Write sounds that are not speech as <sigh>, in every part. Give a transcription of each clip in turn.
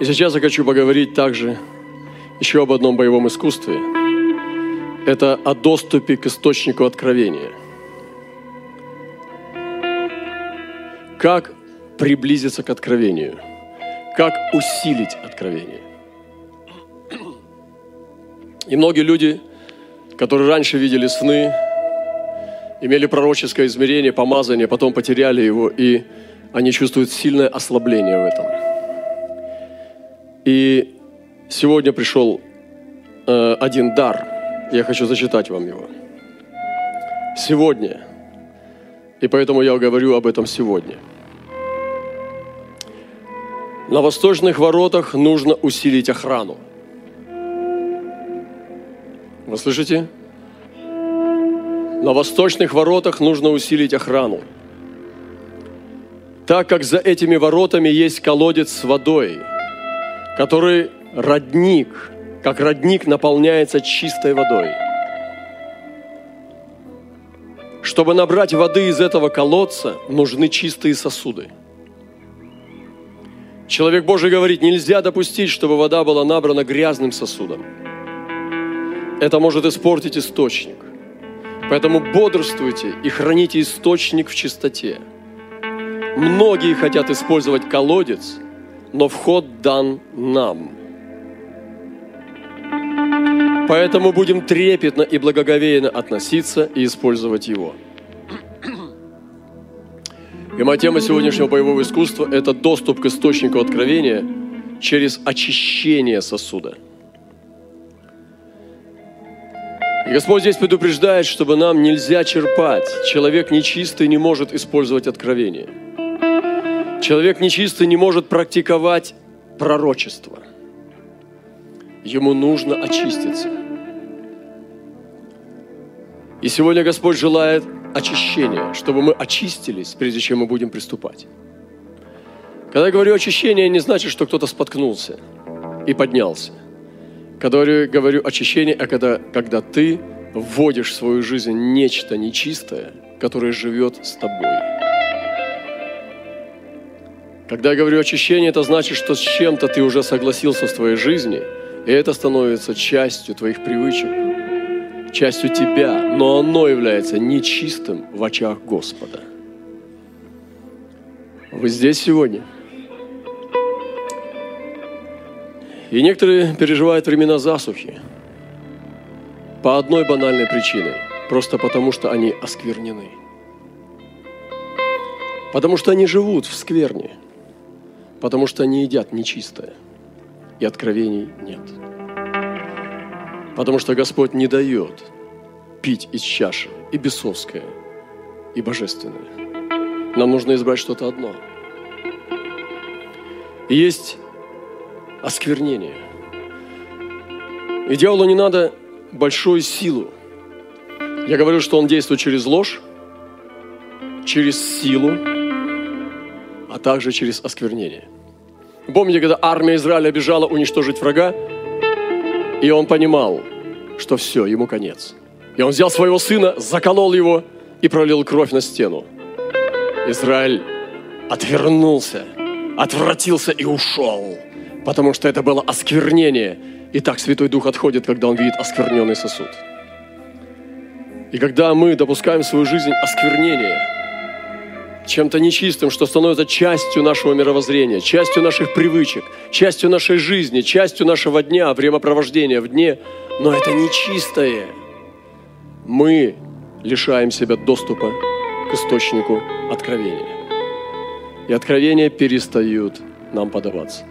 И сейчас я хочу поговорить также еще об одном боевом искусстве. Это о доступе к источнику откровения. Как приблизиться к откровению? Как усилить откровение? И многие люди, которые раньше видели сны, имели пророческое измерение, помазание, потом потеряли его, и они чувствуют сильное ослабление в этом. И сегодня пришел э, один дар. Я хочу зачитать вам его. Сегодня. И поэтому я говорю об этом сегодня. На восточных воротах нужно усилить охрану. Вы слышите? На восточных воротах нужно усилить охрану. Так как за этими воротами есть колодец с водой, который родник, как родник наполняется чистой водой. Чтобы набрать воды из этого колодца, нужны чистые сосуды. Человек Божий говорит, нельзя допустить, чтобы вода была набрана грязным сосудом. Это может испортить источник. Поэтому бодрствуйте и храните источник в чистоте. Многие хотят использовать колодец, но вход дан нам. Поэтому будем трепетно и благоговейно относиться и использовать его. И моя тема сегодняшнего боевого искусства – это доступ к источнику откровения через очищение сосуда – И Господь здесь предупреждает, чтобы нам нельзя черпать. Человек нечистый не может использовать откровение. Человек нечистый не может практиковать пророчество. Ему нужно очиститься. И сегодня Господь желает очищения, чтобы мы очистились, прежде чем мы будем приступать. Когда я говорю очищение, не значит, что кто-то споткнулся и поднялся. Когда я говорю очищение, а когда, когда ты вводишь в свою жизнь нечто нечистое, которое живет с тобой. Когда я говорю очищение, это значит, что с чем-то ты уже согласился в твоей жизни, и это становится частью твоих привычек, частью тебя, но оно является нечистым в очах Господа. Вы здесь сегодня – И некоторые переживают времена засухи по одной банальной причине. Просто потому, что они осквернены. Потому что они живут в скверне. Потому что они едят нечистое. И откровений нет. Потому что Господь не дает пить из чаши и бесовское, и божественное. Нам нужно избрать что-то одно. И есть осквернение. И дьяволу не надо большую силу. Я говорю, что он действует через ложь, через силу, также через осквернение. Помните, когда армия Израиля бежала уничтожить врага, и он понимал, что все, ему конец. И он взял своего сына, заколол его и пролил кровь на стену. Израиль отвернулся, отвратился и ушел потому что это было осквернение. И так Святой Дух отходит, когда Он видит оскверненный сосуд. И когда мы допускаем в свою жизнь осквернение чем-то нечистым, что становится частью нашего мировоззрения, частью наших привычек, частью нашей жизни, частью нашего дня, времяпровождения в дне, но это нечистое, мы лишаем себя доступа к источнику откровения. И откровения перестают нам подаваться.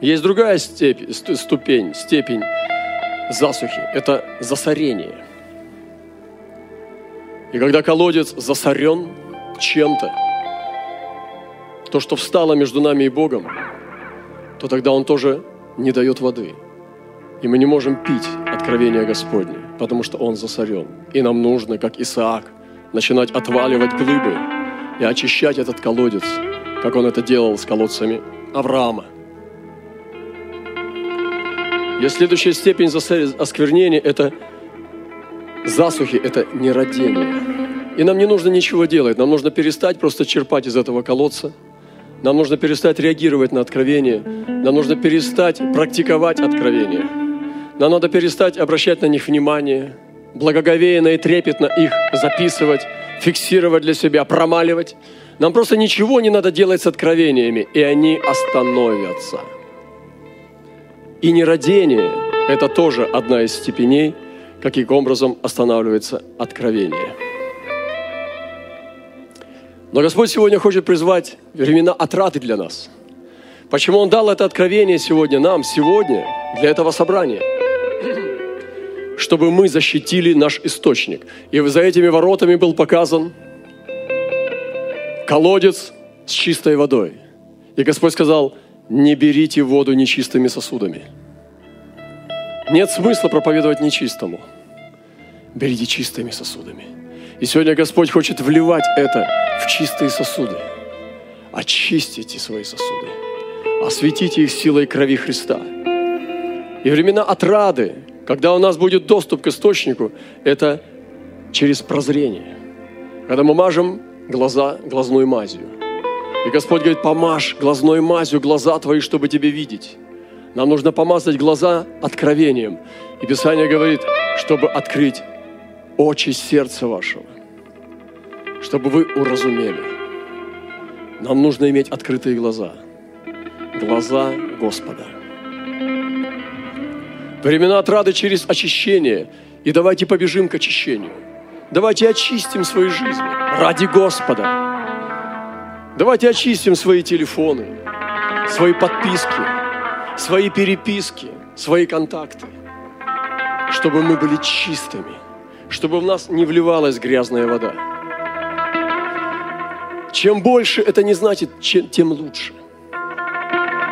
Есть другая степень, ступень, степень засухи. Это засорение. И когда колодец засорен чем-то, то, что встало между нами и Богом, то тогда он тоже не дает воды. И мы не можем пить откровение Господне, потому что он засорен. И нам нужно, как Исаак, начинать отваливать глыбы и очищать этот колодец, как он это делал с колодцами Авраама – и следующая степень осквернения – это засухи, это нерадение. И нам не нужно ничего делать, нам нужно перестать просто черпать из этого колодца. Нам нужно перестать реагировать на откровение. Нам нужно перестать практиковать откровение. Нам надо перестать обращать на них внимание, благоговейно и трепетно их записывать, фиксировать для себя, промаливать. Нам просто ничего не надо делать с откровениями, и они остановятся. И нерадение – это тоже одна из степеней, каким образом останавливается откровение. Но Господь сегодня хочет призвать времена отраты для нас. Почему Он дал это откровение сегодня нам, сегодня, для этого собрания? Чтобы мы защитили наш источник. И за этими воротами был показан колодец с чистой водой. И Господь сказал, не берите воду нечистыми сосудами. Нет смысла проповедовать нечистому. Берите чистыми сосудами. И сегодня Господь хочет вливать это в чистые сосуды. Очистите свои сосуды. Осветите их силой крови Христа. И времена отрады, когда у нас будет доступ к источнику, это через прозрение. Когда мы мажем глаза глазной мазью. И Господь говорит, помажь глазной мазью глаза твои, чтобы тебе видеть. Нам нужно помазать глаза откровением. И Писание говорит, чтобы открыть очи сердца вашего, чтобы вы уразумели. Нам нужно иметь открытые глаза. Глаза Господа. Времена отрады через очищение. И давайте побежим к очищению. Давайте очистим свои жизни ради Господа. Давайте очистим свои телефоны, свои подписки, свои переписки, свои контакты, чтобы мы были чистыми, чтобы в нас не вливалась грязная вода. Чем больше, это не значит, тем лучше.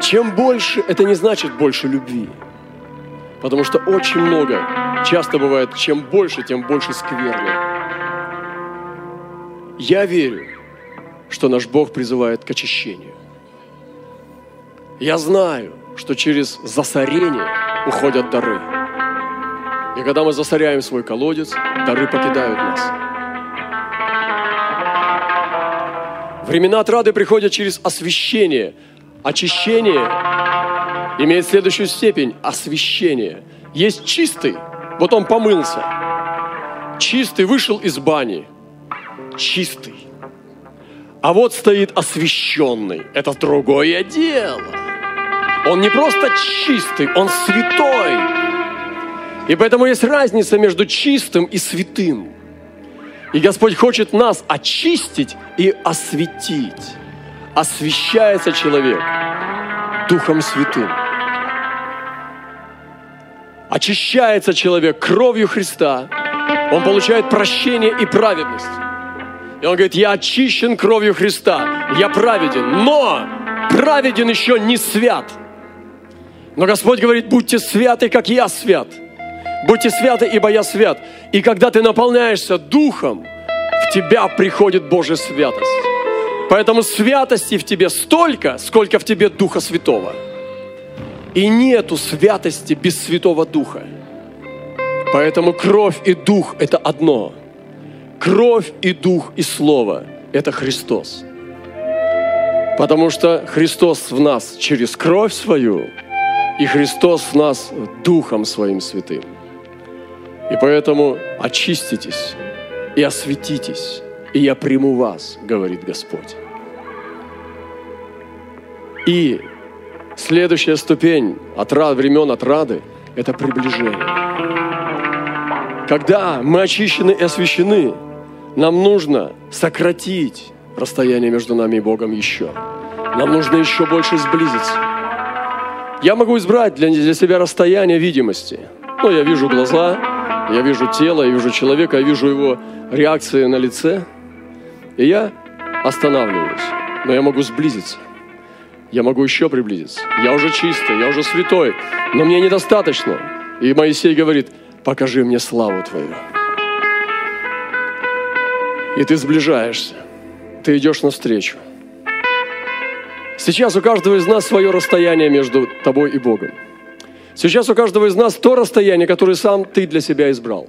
Чем больше, это не значит больше любви. Потому что очень много, часто бывает, чем больше, тем больше скверны. Я верю, что наш Бог призывает к очищению. Я знаю, что через засорение уходят дары. И когда мы засоряем свой колодец, дары покидают нас. Времена отрады приходят через освящение. Очищение имеет следующую степень – освящение. Есть чистый, вот он помылся. Чистый вышел из бани. Чистый. А вот стоит освященный. Это другое дело. Он не просто чистый, он святой. И поэтому есть разница между чистым и святым. И Господь хочет нас очистить и осветить. Освящается человек Духом Святым. Очищается человек кровью Христа. Он получает прощение и праведность. И он говорит, я очищен кровью Христа, я праведен, но праведен еще не свят. Но Господь говорит, будьте святы, как я свят. Будьте святы, ибо я свят. И когда ты наполняешься Духом, в тебя приходит Божья святость. Поэтому святости в тебе столько, сколько в тебе Духа Святого. И нету святости без Святого Духа. Поэтому кровь и дух – это одно. Кровь и дух и слово – это Христос. Потому что Христос в нас через кровь свою, и Христос в нас Духом Своим Святым. И поэтому очиститесь и осветитесь, и я приму вас, говорит Господь. И следующая ступень от времен отрады – это приближение. Когда мы очищены и освящены, нам нужно сократить расстояние между нами и Богом еще. Нам нужно еще больше сблизиться. Я могу избрать для, для себя расстояние видимости. Ну, я вижу глаза, я вижу тело, я вижу человека, я вижу его реакции на лице. И я останавливаюсь. Но я могу сблизиться. Я могу еще приблизиться. Я уже чистый, я уже святой. Но мне недостаточно. И Моисей говорит, покажи мне славу Твою. И ты сближаешься. Ты идешь навстречу. Сейчас у каждого из нас свое расстояние между тобой и Богом. Сейчас у каждого из нас то расстояние, которое сам ты для себя избрал.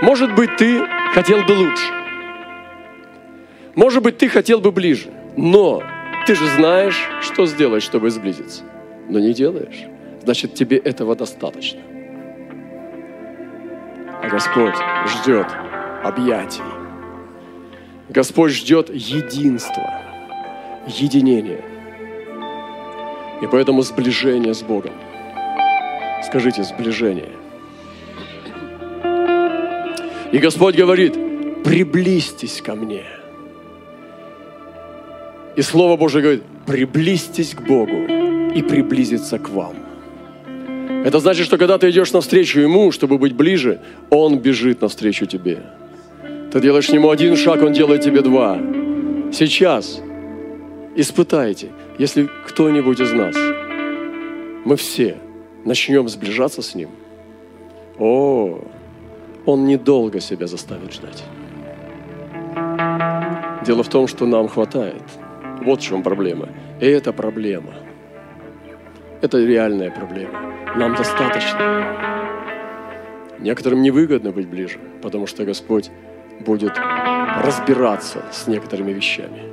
Может быть, ты хотел бы лучше. Может быть, ты хотел бы ближе. Но ты же знаешь, что сделать, чтобы сблизиться. Но не делаешь. Значит, тебе этого достаточно. А Господь ждет объятий. Господь ждет единства, единения. И поэтому сближение с Богом. Скажите, сближение. И Господь говорит, приблизьтесь ко мне. И Слово Божье говорит, приблизьтесь к Богу и приблизиться к вам. Это значит, что когда ты идешь навстречу Ему, чтобы быть ближе, Он бежит навстречу тебе. Ты делаешь Нему один шаг, Он делает тебе два. Сейчас испытайте, если кто-нибудь из нас, мы все начнем сближаться с Ним, о, Он недолго себя заставит ждать. Дело в том, что нам хватает. Вот в чем проблема. И это проблема. Это реальная проблема. Нам достаточно. Некоторым невыгодно быть ближе, потому что Господь будет разбираться с некоторыми вещами.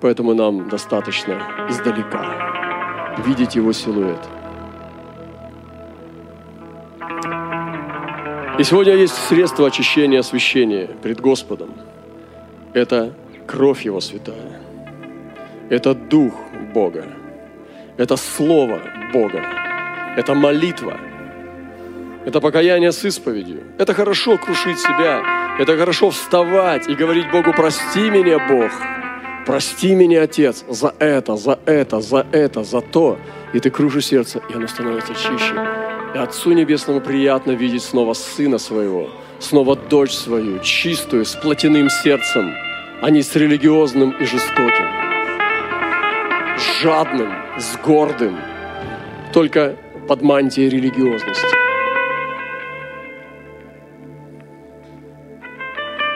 Поэтому нам достаточно издалека видеть Его силуэт. И сегодня есть средство очищения, освящения пред Господом. Это кровь Его святая. Это Дух Бога. Это Слово Бога. Это молитва. Это покаяние с исповедью. Это хорошо крушить себя. Это хорошо вставать и говорить Богу, прости меня, Бог. Прости меня, Отец, за это, за это, за это, за то. И ты кружишь сердце, и оно становится чище. И Отцу Небесному приятно видеть снова Сына Своего, снова дочь свою, чистую, с плотяным сердцем, а не с религиозным и жестоким, с жадным, с гордым, только под мантией религиозности.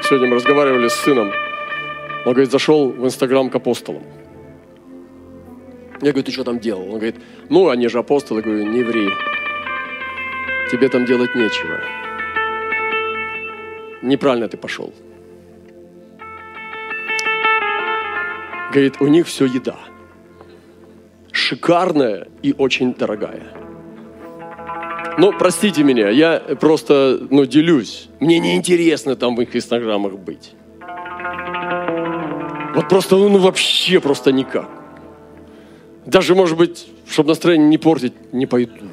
Сегодня мы разговаривали с сыном, он говорит, зашел в Инстаграм к апостолам. Я говорю, ты что там делал? Он говорит, ну, они же апостолы. Я говорю, не ври. Тебе там делать нечего. Неправильно ты пошел. Говорит, у них все еда. Шикарная и очень дорогая. Ну, простите меня, я просто, ну, делюсь. Мне неинтересно там в их инстаграмах быть. Вот просто, ну вообще просто никак. Даже, может быть, чтобы настроение не портить, не пойду.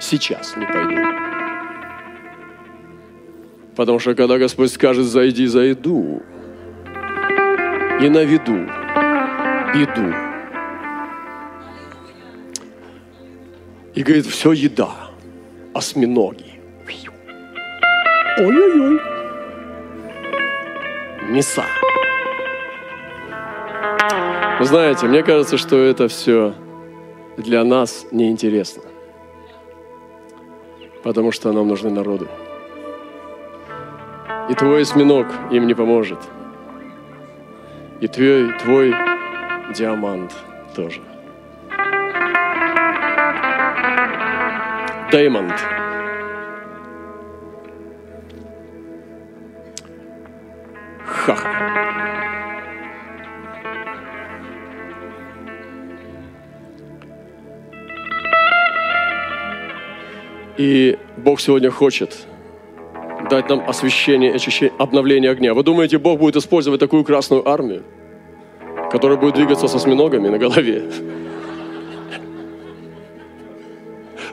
Сейчас не пойду. Потому что когда Господь скажет, зайди, зайду, и наведу беду. И говорит, все еда, осьминоги. Ой-ой-ой. Мяса. Вы знаете, мне кажется, что это все для нас неинтересно. Потому что нам нужны народы. И твой осьминог им не поможет. И твой, твой диамант тоже. Даймонд. Хах. И Бог сегодня хочет дать нам освящение, очищение, обновление огня. Вы думаете, Бог будет использовать такую красную армию, которая будет двигаться со осьминогами на голове? <laughs>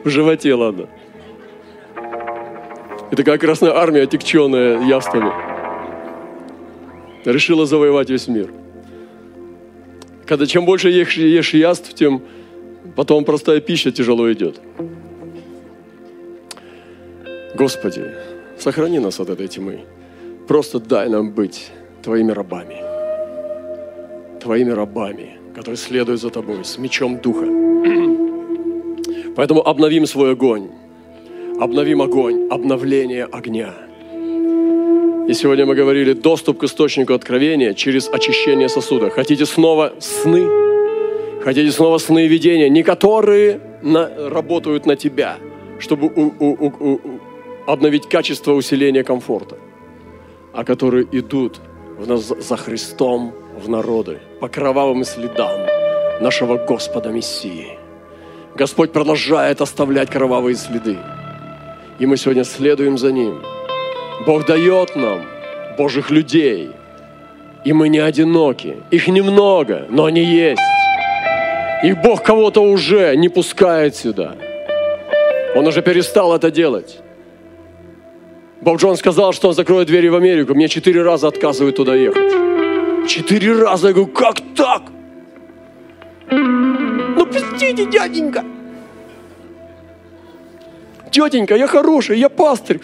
В животе, ладно. И такая красная армия, отекченная явствами, решила завоевать весь мир. Когда чем больше ешь, ешь яств, тем потом простая пища тяжело идет. Господи, сохрани нас от этой тьмы. Просто дай нам быть Твоими рабами. Твоими рабами, которые следуют за Тобой с мечом Духа. <clears throat> Поэтому обновим свой огонь. Обновим огонь, обновление огня. И сегодня мы говорили доступ к источнику откровения через очищение сосуда. Хотите снова сны? Хотите снова сны и видения, не которые на, работают на тебя, чтобы у, у, у, обновить качество усиления комфорта, а которые идут за Христом в народы, по кровавым следам нашего Господа Мессии. Господь продолжает оставлять кровавые следы. И мы сегодня следуем за Ним. Бог дает нам Божьих людей. И мы не одиноки. Их немного, но они есть. И Бог кого-то уже не пускает сюда. Он уже перестал это делать. Боб Джон сказал, что он закроет двери в Америку. Мне четыре раза отказывают туда ехать. Четыре раза. Я говорю, как так? Ну, пустите, дяденька. Тетенька, я хороший, я пастырь.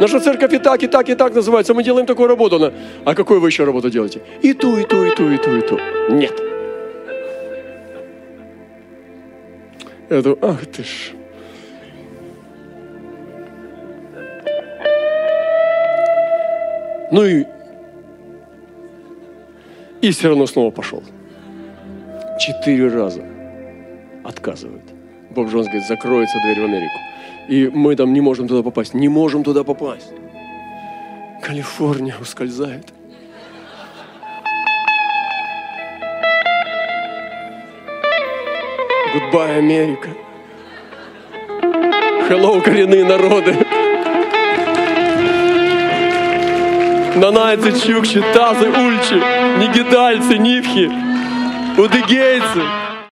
Наша церковь и так, и так, и так называется. Мы делаем такую работу. А какую вы еще работу делаете? И ту, и ту, и ту, и ту, и ту. Нет. Я думаю, ах ты ж. Ну и, и все равно снова пошел. Четыре раза отказывают. Боб Джонс говорит, закроется дверь в Америку. И мы там не можем туда попасть. Не можем туда попасть. Калифорния ускользает. Goodbye, Америка. Hello, коренные народы. Нанайцы, чукчи, тазы, ульчи, нигидальцы, нивхи, удыгейцы –